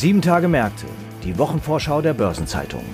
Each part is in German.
Sieben Tage Märkte, die Wochenvorschau der Börsenzeitung.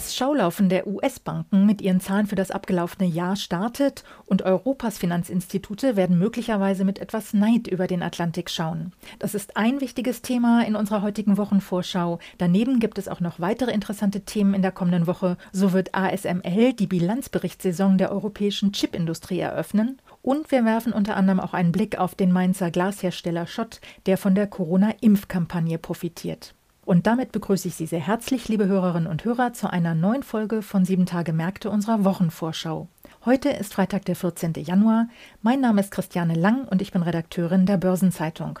Das Schaulaufen der US-Banken mit ihren Zahlen für das abgelaufene Jahr startet und Europas Finanzinstitute werden möglicherweise mit etwas Neid über den Atlantik schauen. Das ist ein wichtiges Thema in unserer heutigen Wochenvorschau. Daneben gibt es auch noch weitere interessante Themen in der kommenden Woche. So wird ASML die Bilanzberichtssaison der europäischen Chipindustrie eröffnen und wir werfen unter anderem auch einen Blick auf den Mainzer Glashersteller Schott, der von der Corona-Impfkampagne profitiert. Und damit begrüße ich Sie sehr herzlich, liebe Hörerinnen und Hörer, zu einer neuen Folge von Sieben Tage Märkte unserer Wochenvorschau. Heute ist Freitag, der 14. Januar. Mein Name ist Christiane Lang und ich bin Redakteurin der Börsenzeitung.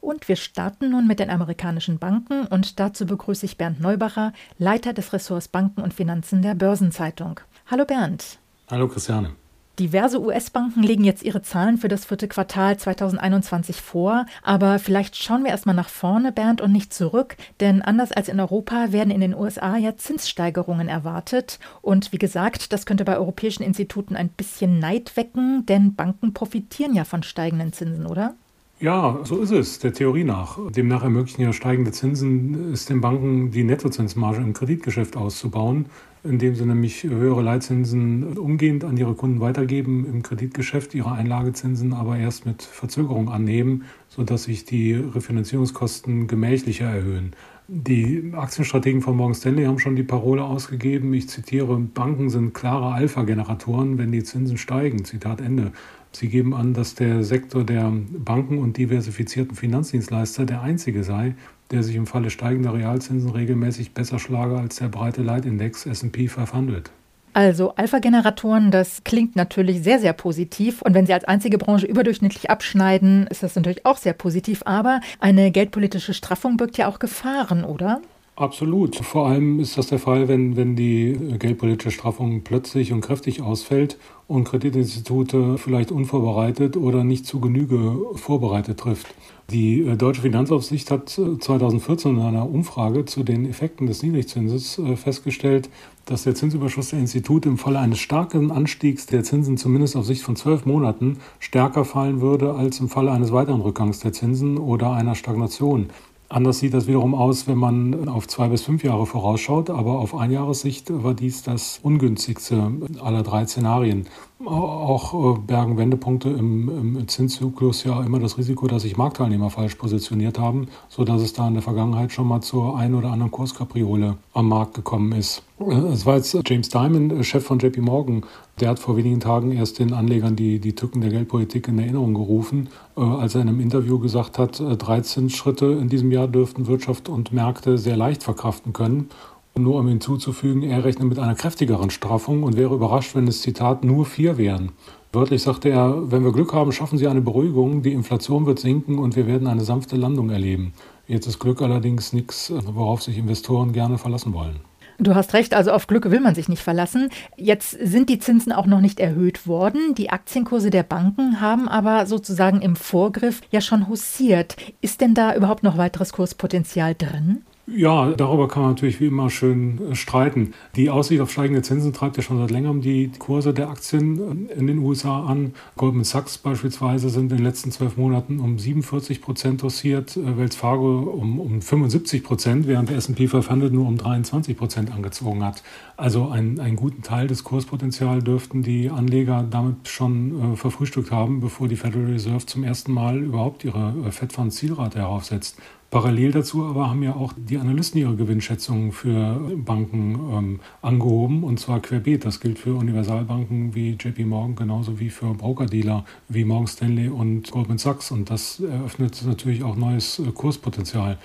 Und wir starten nun mit den amerikanischen Banken und dazu begrüße ich Bernd Neubacher, Leiter des Ressorts Banken und Finanzen der Börsenzeitung. Hallo Bernd. Hallo Christiane. Diverse US-Banken legen jetzt ihre Zahlen für das vierte Quartal 2021 vor. Aber vielleicht schauen wir erstmal nach vorne, Bernd, und nicht zurück. Denn anders als in Europa werden in den USA ja Zinssteigerungen erwartet. Und wie gesagt, das könnte bei europäischen Instituten ein bisschen Neid wecken, denn Banken profitieren ja von steigenden Zinsen, oder? Ja, so ist es, der Theorie nach. Demnach ermöglichen ja steigende Zinsen es den Banken, die Nettozinsmarge im Kreditgeschäft auszubauen, indem sie nämlich höhere Leitzinsen umgehend an ihre Kunden weitergeben, im Kreditgeschäft ihre Einlagezinsen aber erst mit Verzögerung annehmen, sodass sich die Refinanzierungskosten gemächlicher erhöhen. Die Aktienstrategen von Morgan Stanley haben schon die Parole ausgegeben, ich zitiere, Banken sind klare Alpha-Generatoren, wenn die Zinsen steigen. Zitat Ende. Sie geben an, dass der Sektor der Banken und diversifizierten Finanzdienstleister der einzige sei, der sich im Falle steigender Realzinsen regelmäßig besser schlage als der breite Leitindex SP 500. Also Alpha-Generatoren, das klingt natürlich sehr, sehr positiv. Und wenn sie als einzige Branche überdurchschnittlich abschneiden, ist das natürlich auch sehr positiv. Aber eine geldpolitische Straffung birgt ja auch Gefahren, oder? Absolut. Vor allem ist das der Fall, wenn, wenn die geldpolitische Straffung plötzlich und kräftig ausfällt und Kreditinstitute vielleicht unvorbereitet oder nicht zu Genüge vorbereitet trifft. Die äh, Deutsche Finanzaufsicht hat 2014 in einer Umfrage zu den Effekten des Niedrigzinses äh, festgestellt, dass der Zinsüberschuss der Institute im Falle eines starken Anstiegs der Zinsen zumindest auf Sicht von zwölf Monaten stärker fallen würde als im Falle eines weiteren Rückgangs der Zinsen oder einer Stagnation. Anders sieht das wiederum aus, wenn man auf zwei bis fünf Jahre vorausschaut, aber auf Einjahressicht war dies das ungünstigste aller drei Szenarien. Auch äh, bergen Wendepunkte im, im Zinszyklus ja immer das Risiko, dass sich Marktteilnehmer falsch positioniert haben, sodass es da in der Vergangenheit schon mal zur ein oder anderen Kurskapriole am Markt gekommen ist. Äh, es war jetzt James Dimon, äh, Chef von JP Morgan, der hat vor wenigen Tagen erst den Anlegern die, die Tücken der Geldpolitik in Erinnerung gerufen, als er in einem Interview gesagt hat, drei Zinsschritte in diesem Jahr dürften Wirtschaft und Märkte sehr leicht verkraften können. Nur um hinzuzufügen, er rechnet mit einer kräftigeren Straffung und wäre überrascht, wenn es Zitat nur vier wären. Wörtlich sagte er, wenn wir Glück haben, schaffen Sie eine Beruhigung, die Inflation wird sinken und wir werden eine sanfte Landung erleben. Jetzt ist Glück allerdings nichts, worauf sich Investoren gerne verlassen wollen. Du hast recht, also auf Glück will man sich nicht verlassen. Jetzt sind die Zinsen auch noch nicht erhöht worden. Die Aktienkurse der Banken haben aber sozusagen im Vorgriff ja schon hussiert. Ist denn da überhaupt noch weiteres Kurspotenzial drin? Ja, darüber kann man natürlich wie immer schön äh, streiten. Die Aussicht auf steigende Zinsen treibt ja schon seit längerem die Kurse der Aktien äh, in den USA an. Goldman Sachs beispielsweise sind in den letzten zwölf Monaten um 47 Prozent dosiert, äh, Wells Fargo um, um 75 Prozent, während der S&P 500 nur um 23 Prozent angezogen hat. Also einen, einen guten Teil des Kurspotenzials dürften die Anleger damit schon äh, verfrühstückt haben, bevor die Federal Reserve zum ersten Mal überhaupt ihre äh, Fed Fund Zielrate heraufsetzt. Parallel dazu aber haben ja auch die Analysten ihre Gewinnschätzungen für Banken ähm, angehoben und zwar querbeet. Das gilt für Universalbanken wie JP Morgan genauso wie für Brokerdealer wie Morgan Stanley und Goldman Sachs und das eröffnet natürlich auch neues äh, Kurspotenzial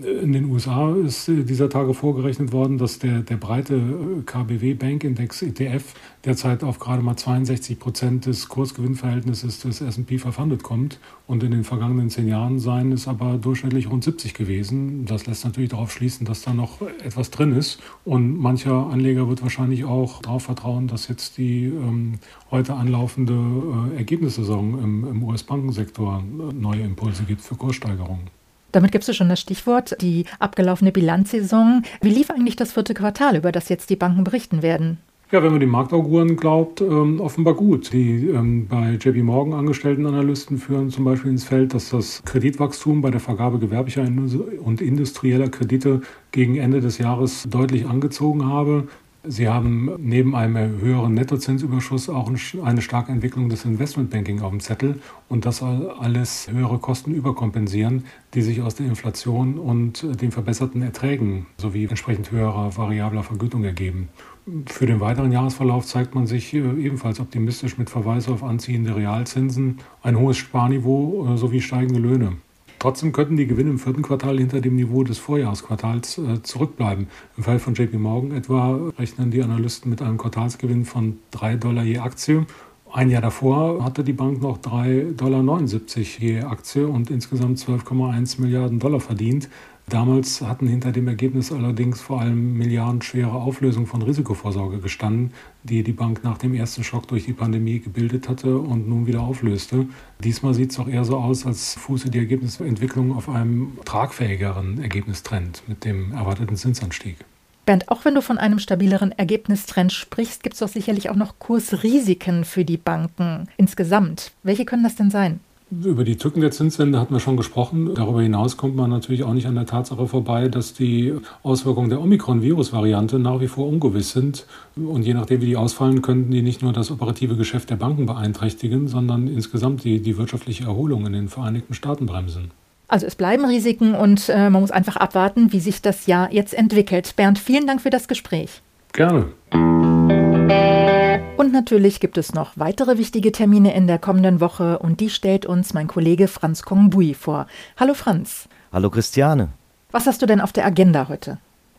in den USA ist dieser Tage vorgerechnet worden, dass der, der breite äh, KBW Bank Index ETF derzeit auf gerade mal 62 Prozent des Kursgewinnverhältnisses des S&P 500 kommt. Und in den vergangenen zehn Jahren seien es aber durchschnittlich rund 70 gewesen. Das lässt natürlich darauf schließen, dass da noch etwas drin ist. Und mancher Anleger wird wahrscheinlich auch darauf vertrauen, dass jetzt die ähm, heute anlaufende äh, Ergebnissaison im, im US-Bankensektor äh, neue Impulse gibt für Kurssteigerungen. Damit gibst du schon das Stichwort, die abgelaufene Bilanzsaison. Wie lief eigentlich das vierte Quartal, über das jetzt die Banken berichten werden? Ja, wenn man den Marktauguren glaubt, ähm, offenbar gut. Die ähm, bei JP Morgan angestellten Analysten führen zum Beispiel ins Feld, dass das Kreditwachstum bei der Vergabe gewerblicher und industrieller Kredite gegen Ende des Jahres deutlich angezogen habe. Sie haben neben einem höheren Nettozinsüberschuss auch eine starke Entwicklung des Investmentbanking auf dem Zettel und das alles höhere Kosten überkompensieren, die sich aus der Inflation und den verbesserten Erträgen sowie entsprechend höherer variabler Vergütung ergeben. Für den weiteren Jahresverlauf zeigt man sich äh, ebenfalls optimistisch mit Verweis auf anziehende Realzinsen, ein hohes Sparniveau äh, sowie steigende Löhne. Trotzdem könnten die Gewinne im vierten Quartal hinter dem Niveau des Vorjahresquartals äh, zurückbleiben. Im Fall von JP Morgan etwa rechnen die Analysten mit einem Quartalsgewinn von 3 Dollar je Aktie. Ein Jahr davor hatte die Bank noch 3,79 Dollar je Aktie und insgesamt 12,1 Milliarden Dollar verdient. Damals hatten hinter dem Ergebnis allerdings vor allem milliardenschwere Auflösungen von Risikovorsorge gestanden, die die Bank nach dem ersten Schock durch die Pandemie gebildet hatte und nun wieder auflöste. Diesmal sieht es doch eher so aus, als fuße die Ergebnisentwicklung auf einem tragfähigeren Ergebnistrend mit dem erwarteten Zinsanstieg. Bernd, auch wenn du von einem stabileren Ergebnistrend sprichst, gibt es doch sicherlich auch noch Kursrisiken für die Banken insgesamt. Welche können das denn sein? Über die Tücken der Zinswende hatten wir schon gesprochen. Darüber hinaus kommt man natürlich auch nicht an der Tatsache vorbei, dass die Auswirkungen der Omikron-Virus-Variante nach wie vor ungewiss sind. Und je nachdem, wie die ausfallen, könnten die nicht nur das operative Geschäft der Banken beeinträchtigen, sondern insgesamt die, die wirtschaftliche Erholung in den Vereinigten Staaten bremsen. Also es bleiben Risiken und äh, man muss einfach abwarten, wie sich das Jahr jetzt entwickelt. Bernd, vielen Dank für das Gespräch. Gerne. Und natürlich gibt es noch weitere wichtige Termine in der kommenden Woche und die stellt uns mein Kollege Franz Kongbui vor. Hallo Franz. Hallo Christiane. Was hast du denn auf der Agenda heute?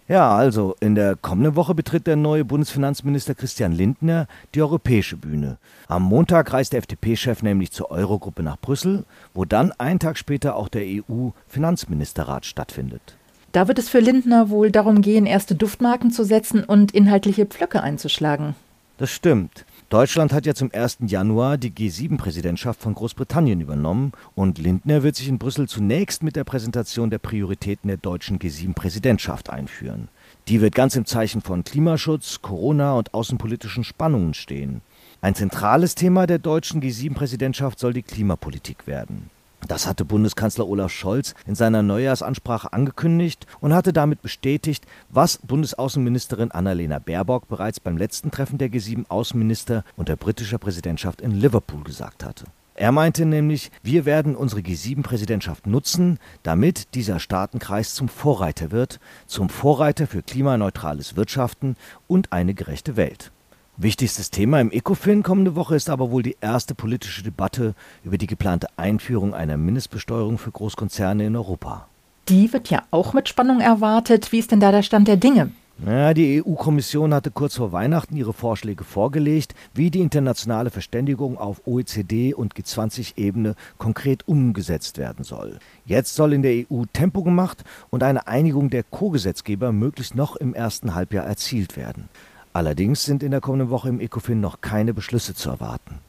Ja, also in der kommenden Woche betritt der neue Bundesfinanzminister Christian Lindner die europäische Bühne. Am Montag reist der FDP-Chef nämlich zur Eurogruppe nach Brüssel, wo dann einen Tag später auch der EU-Finanzministerrat stattfindet. Da wird es für Lindner wohl darum gehen, erste Duftmarken zu setzen und inhaltliche Pflöcke einzuschlagen. Das stimmt. Deutschland hat ja zum 1. Januar die G7-Präsidentschaft von Großbritannien übernommen und Lindner wird sich in Brüssel zunächst mit der Präsentation der Prioritäten der deutschen G7-Präsidentschaft einführen. Die wird ganz im Zeichen von Klimaschutz, Corona und außenpolitischen Spannungen stehen. Ein zentrales Thema der deutschen G7-Präsidentschaft soll die Klimapolitik werden. Das hatte Bundeskanzler Olaf Scholz in seiner Neujahrsansprache angekündigt und hatte damit bestätigt, was Bundesaußenministerin Annalena Baerbock bereits beim letzten Treffen der G7-Außenminister unter britischer Präsidentschaft in Liverpool gesagt hatte. Er meinte nämlich, wir werden unsere G7-Präsidentschaft nutzen, damit dieser Staatenkreis zum Vorreiter wird, zum Vorreiter für klimaneutrales Wirtschaften und eine gerechte Welt. Wichtigstes Thema im ECOFIN kommende Woche ist aber wohl die erste politische Debatte über die geplante Einführung einer Mindestbesteuerung für Großkonzerne in Europa. Die wird ja auch mit Spannung erwartet. Wie ist denn da der Stand der Dinge? Ja, die EU-Kommission hatte kurz vor Weihnachten ihre Vorschläge vorgelegt, wie die internationale Verständigung auf OECD- und G20-Ebene konkret umgesetzt werden soll. Jetzt soll in der EU Tempo gemacht und eine Einigung der Co-Gesetzgeber möglichst noch im ersten Halbjahr erzielt werden. Allerdings sind in der kommenden Woche im ECOFIN noch keine Beschlüsse zu erwarten.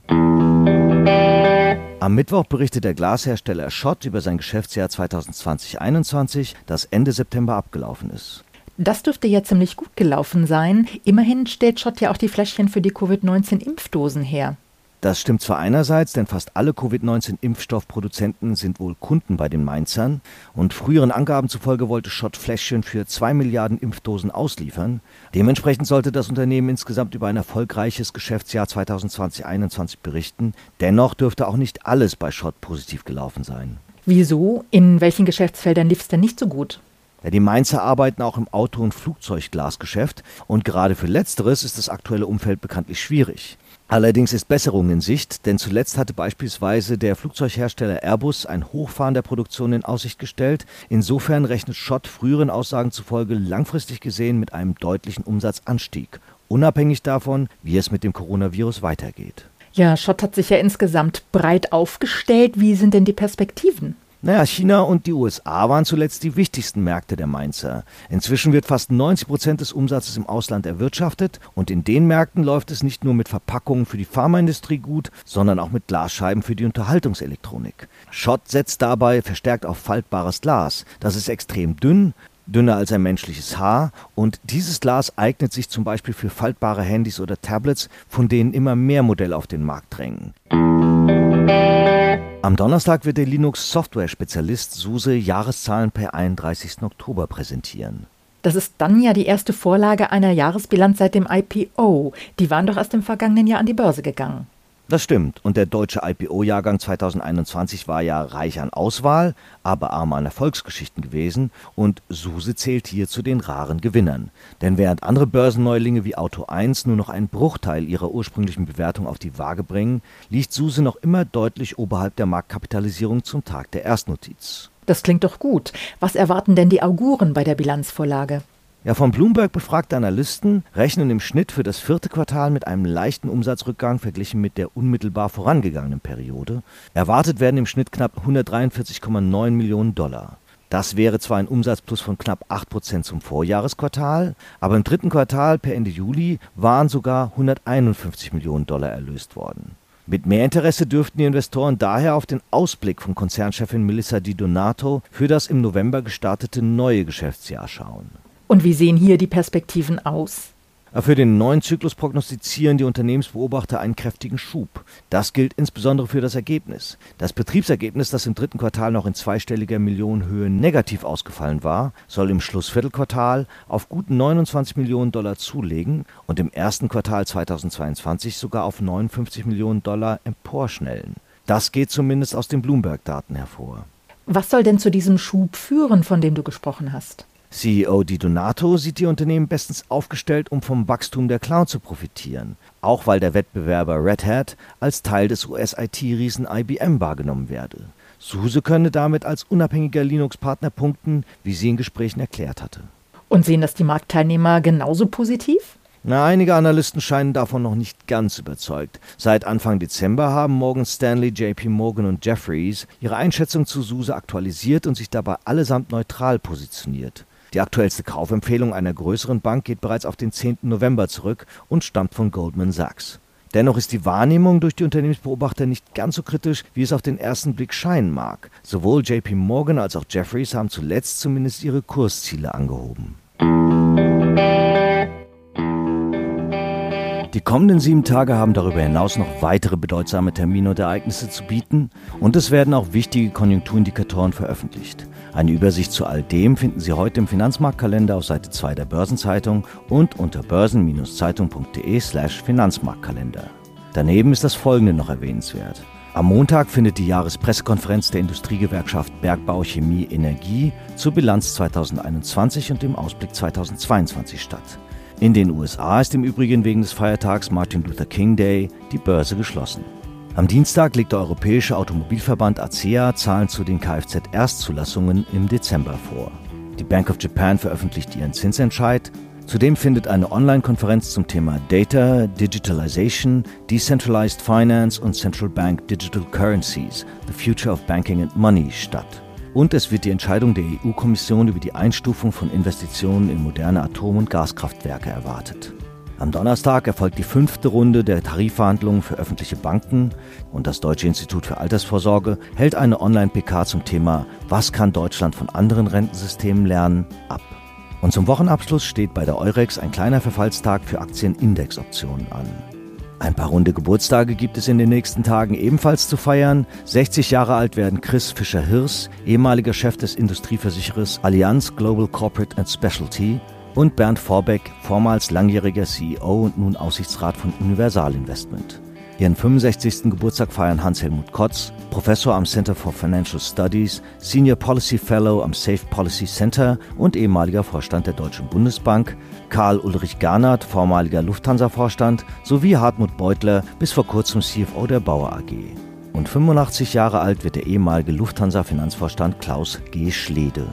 Am Mittwoch berichtet der Glashersteller Schott über sein Geschäftsjahr 2020-21, das Ende September abgelaufen ist. Das dürfte ja ziemlich gut gelaufen sein. Immerhin stellt Schott ja auch die Fläschchen für die Covid-19-Impfdosen her. Das stimmt zwar einerseits, denn fast alle Covid-19-Impfstoffproduzenten sind wohl Kunden bei den Mainzern und früheren Angaben zufolge wollte Schott Fläschchen für zwei Milliarden Impfdosen ausliefern. Dementsprechend sollte das Unternehmen insgesamt über ein erfolgreiches Geschäftsjahr 2020-21 berichten. Dennoch dürfte auch nicht alles bei Schott positiv gelaufen sein. Wieso? In welchen Geschäftsfeldern lief es denn nicht so gut? Ja, die Mainzer arbeiten auch im Auto- und Flugzeugglasgeschäft und gerade für letzteres ist das aktuelle Umfeld bekanntlich schwierig. Allerdings ist Besserung in Sicht, denn zuletzt hatte beispielsweise der Flugzeughersteller Airbus ein Hochfahren der Produktion in Aussicht gestellt. Insofern rechnet Schott früheren Aussagen zufolge langfristig gesehen mit einem deutlichen Umsatzanstieg, unabhängig davon, wie es mit dem Coronavirus weitergeht. Ja, Schott hat sich ja insgesamt breit aufgestellt. Wie sind denn die Perspektiven? Naja, China und die USA waren zuletzt die wichtigsten Märkte der Mainzer. Inzwischen wird fast 90 Prozent des Umsatzes im Ausland erwirtschaftet und in den Märkten läuft es nicht nur mit Verpackungen für die Pharmaindustrie gut, sondern auch mit Glasscheiben für die Unterhaltungselektronik. Schott setzt dabei verstärkt auf faltbares Glas. Das ist extrem dünn, dünner als ein menschliches Haar und dieses Glas eignet sich zum Beispiel für faltbare Handys oder Tablets, von denen immer mehr Modelle auf den Markt drängen. Am Donnerstag wird der Linux-Software-Spezialist SUSE Jahreszahlen per 31. Oktober präsentieren. Das ist dann ja die erste Vorlage einer Jahresbilanz seit dem IPO. Die waren doch erst im vergangenen Jahr an die Börse gegangen. Das stimmt. Und der deutsche IPO-Jahrgang 2021 war ja reich an Auswahl, aber arm an Erfolgsgeschichten gewesen. Und SUSE zählt hier zu den raren Gewinnern. Denn während andere Börsenneulinge wie Auto 1 nur noch einen Bruchteil ihrer ursprünglichen Bewertung auf die Waage bringen, liegt SUSE noch immer deutlich oberhalb der Marktkapitalisierung zum Tag der Erstnotiz. Das klingt doch gut. Was erwarten denn die Auguren bei der Bilanzvorlage? Ja, von Bloomberg befragte Analysten rechnen im Schnitt für das vierte Quartal mit einem leichten Umsatzrückgang verglichen mit der unmittelbar vorangegangenen Periode. Erwartet werden im Schnitt knapp 143,9 Millionen Dollar. Das wäre zwar ein Umsatzplus von knapp 8% zum Vorjahresquartal, aber im dritten Quartal per Ende Juli waren sogar 151 Millionen Dollar erlöst worden. Mit mehr Interesse dürften die Investoren daher auf den Ausblick von Konzernchefin Melissa Di Donato für das im November gestartete neue Geschäftsjahr schauen. Und wie sehen hier die Perspektiven aus? Für den neuen Zyklus prognostizieren die Unternehmensbeobachter einen kräftigen Schub. Das gilt insbesondere für das Ergebnis. Das Betriebsergebnis, das im dritten Quartal noch in zweistelliger Millionenhöhe negativ ausgefallen war, soll im Schlussviertelquartal auf gut 29 Millionen Dollar zulegen und im ersten Quartal 2022 sogar auf 59 Millionen Dollar emporschnellen. Das geht zumindest aus den Bloomberg-Daten hervor. Was soll denn zu diesem Schub führen, von dem du gesprochen hast? CEO Di Donato sieht die Unternehmen bestens aufgestellt, um vom Wachstum der Cloud zu profitieren, auch weil der Wettbewerber Red Hat als Teil des US-IT-Riesen IBM wahrgenommen werde. SUSE könne damit als unabhängiger Linux-Partner punkten, wie sie in Gesprächen erklärt hatte. Und sehen das die Marktteilnehmer genauso positiv? Na, einige Analysten scheinen davon noch nicht ganz überzeugt. Seit Anfang Dezember haben Morgan Stanley, JP Morgan und Jeffries ihre Einschätzung zu SUSE aktualisiert und sich dabei allesamt neutral positioniert. Die aktuellste Kaufempfehlung einer größeren Bank geht bereits auf den 10. November zurück und stammt von Goldman Sachs. Dennoch ist die Wahrnehmung durch die Unternehmensbeobachter nicht ganz so kritisch, wie es auf den ersten Blick scheinen mag. Sowohl JP Morgan als auch Jeffries haben zuletzt zumindest ihre Kursziele angehoben. Kommenden sieben Tage haben darüber hinaus noch weitere bedeutsame Termine und Ereignisse zu bieten und es werden auch wichtige Konjunkturindikatoren veröffentlicht. Eine Übersicht zu all dem finden Sie heute im Finanzmarktkalender auf Seite 2 der Börsenzeitung und unter börsen-zeitung.de/slash Finanzmarktkalender. Daneben ist das folgende noch erwähnenswert. Am Montag findet die Jahrespressekonferenz der Industriegewerkschaft Bergbau, Chemie, Energie zur Bilanz 2021 und dem Ausblick 2022 statt. In den USA ist im Übrigen wegen des Feiertags Martin Luther King Day die Börse geschlossen. Am Dienstag legt der Europäische Automobilverband ACEA Zahlen zu den Kfz-Erstzulassungen im Dezember vor. Die Bank of Japan veröffentlicht ihren Zinsentscheid. Zudem findet eine Online-Konferenz zum Thema Data, Digitalization, Decentralized Finance und Central Bank Digital Currencies, The Future of Banking and Money statt. Und es wird die Entscheidung der EU-Kommission über die Einstufung von Investitionen in moderne Atom- und Gaskraftwerke erwartet. Am Donnerstag erfolgt die fünfte Runde der Tarifverhandlungen für öffentliche Banken und das Deutsche Institut für Altersvorsorge hält eine Online-PK zum Thema Was kann Deutschland von anderen Rentensystemen lernen? ab. Und zum Wochenabschluss steht bei der Eurex ein kleiner Verfallstag für Aktienindexoptionen an. Ein paar runde Geburtstage gibt es in den nächsten Tagen ebenfalls zu feiern. 60 Jahre alt werden Chris Fischer-Hirs, ehemaliger Chef des Industrieversicherers Allianz Global Corporate and Specialty und Bernd Vorbeck, vormals langjähriger CEO und nun Aussichtsrat von Universal Investment. Ihren 65. Geburtstag feiern Hans-Helmut Kotz, Professor am Center for Financial Studies, Senior Policy Fellow am Safe Policy Center und ehemaliger Vorstand der Deutschen Bundesbank, Karl Ulrich Garnert, vormaliger Lufthansa-Vorstand, sowie Hartmut Beutler, bis vor kurzem CFO der Bauer AG. Und 85 Jahre alt wird der ehemalige Lufthansa-Finanzvorstand Klaus G. Schlede.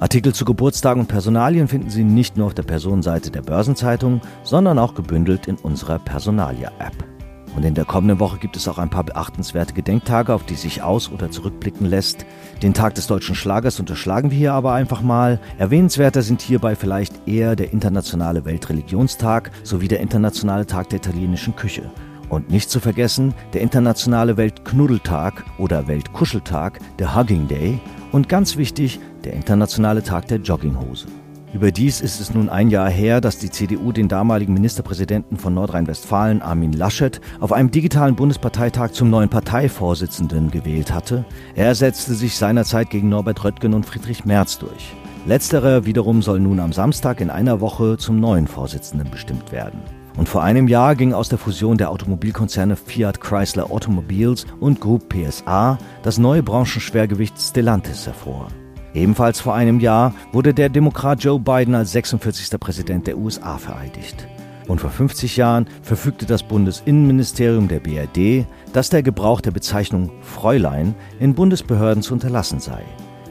Artikel zu Geburtstagen und Personalien finden Sie nicht nur auf der Personenseite der Börsenzeitung, sondern auch gebündelt in unserer Personalia-App. Und in der kommenden Woche gibt es auch ein paar beachtenswerte Gedenktage, auf die sich aus- oder zurückblicken lässt. Den Tag des deutschen Schlagers unterschlagen wir hier aber einfach mal. Erwähnenswerter sind hierbei vielleicht eher der internationale Weltreligionstag sowie der internationale Tag der italienischen Küche. Und nicht zu vergessen der internationale Weltknuddeltag oder Weltkuscheltag, der Hugging Day und ganz wichtig, der internationale Tag der Jogginghose. Überdies ist es nun ein Jahr her, dass die CDU den damaligen Ministerpräsidenten von Nordrhein-Westfalen, Armin Laschet, auf einem digitalen Bundesparteitag zum neuen Parteivorsitzenden gewählt hatte. Er setzte sich seinerzeit gegen Norbert Röttgen und Friedrich Merz durch. Letzterer wiederum soll nun am Samstag in einer Woche zum neuen Vorsitzenden bestimmt werden. Und vor einem Jahr ging aus der Fusion der Automobilkonzerne Fiat Chrysler Automobiles und Group PSA das neue Branchenschwergewicht Stellantis hervor. Ebenfalls vor einem Jahr wurde der Demokrat Joe Biden als 46. Präsident der USA vereidigt. Und vor 50 Jahren verfügte das Bundesinnenministerium der BRD, dass der Gebrauch der Bezeichnung Fräulein in Bundesbehörden zu unterlassen sei.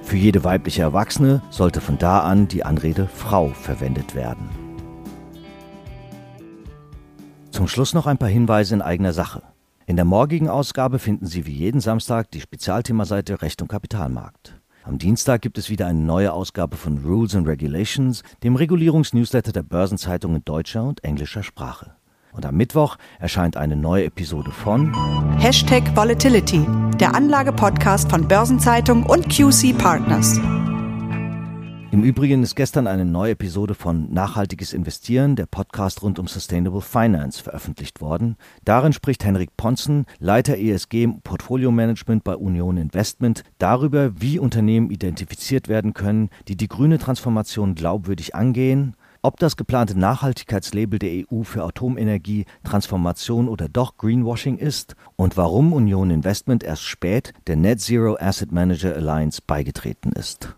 Für jede weibliche Erwachsene sollte von da an die Anrede Frau verwendet werden. Zum Schluss noch ein paar Hinweise in eigener Sache. In der morgigen Ausgabe finden Sie wie jeden Samstag die Spezialthemaseite Recht und Kapitalmarkt. Am Dienstag gibt es wieder eine neue Ausgabe von Rules and Regulations, dem Regulierungsnewsletter der Börsenzeitung in deutscher und englischer Sprache. Und am Mittwoch erscheint eine neue Episode von Hashtag Volatility, der Anlage-Podcast von Börsenzeitung und QC Partners. Im Übrigen ist gestern eine neue Episode von Nachhaltiges Investieren, der Podcast rund um Sustainable Finance, veröffentlicht worden. Darin spricht Henrik Ponzen, Leiter ESG Portfolio Management bei Union Investment, darüber, wie Unternehmen identifiziert werden können, die die grüne Transformation glaubwürdig angehen, ob das geplante Nachhaltigkeitslabel der EU für Atomenergie Transformation oder doch Greenwashing ist und warum Union Investment erst spät der Net Zero Asset Manager Alliance beigetreten ist.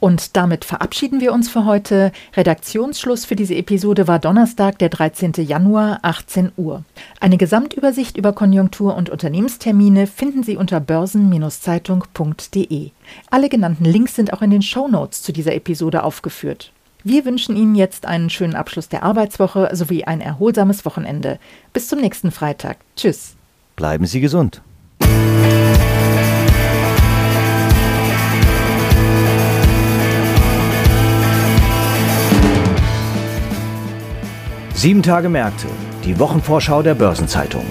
Und damit verabschieden wir uns für heute. Redaktionsschluss für diese Episode war Donnerstag, der 13. Januar, 18 Uhr. Eine Gesamtübersicht über Konjunktur- und Unternehmenstermine finden Sie unter börsen-zeitung.de. Alle genannten Links sind auch in den Show Notes zu dieser Episode aufgeführt. Wir wünschen Ihnen jetzt einen schönen Abschluss der Arbeitswoche sowie ein erholsames Wochenende. Bis zum nächsten Freitag. Tschüss. Bleiben Sie gesund. Sieben Tage Märkte, die Wochenvorschau der Börsenzeitung.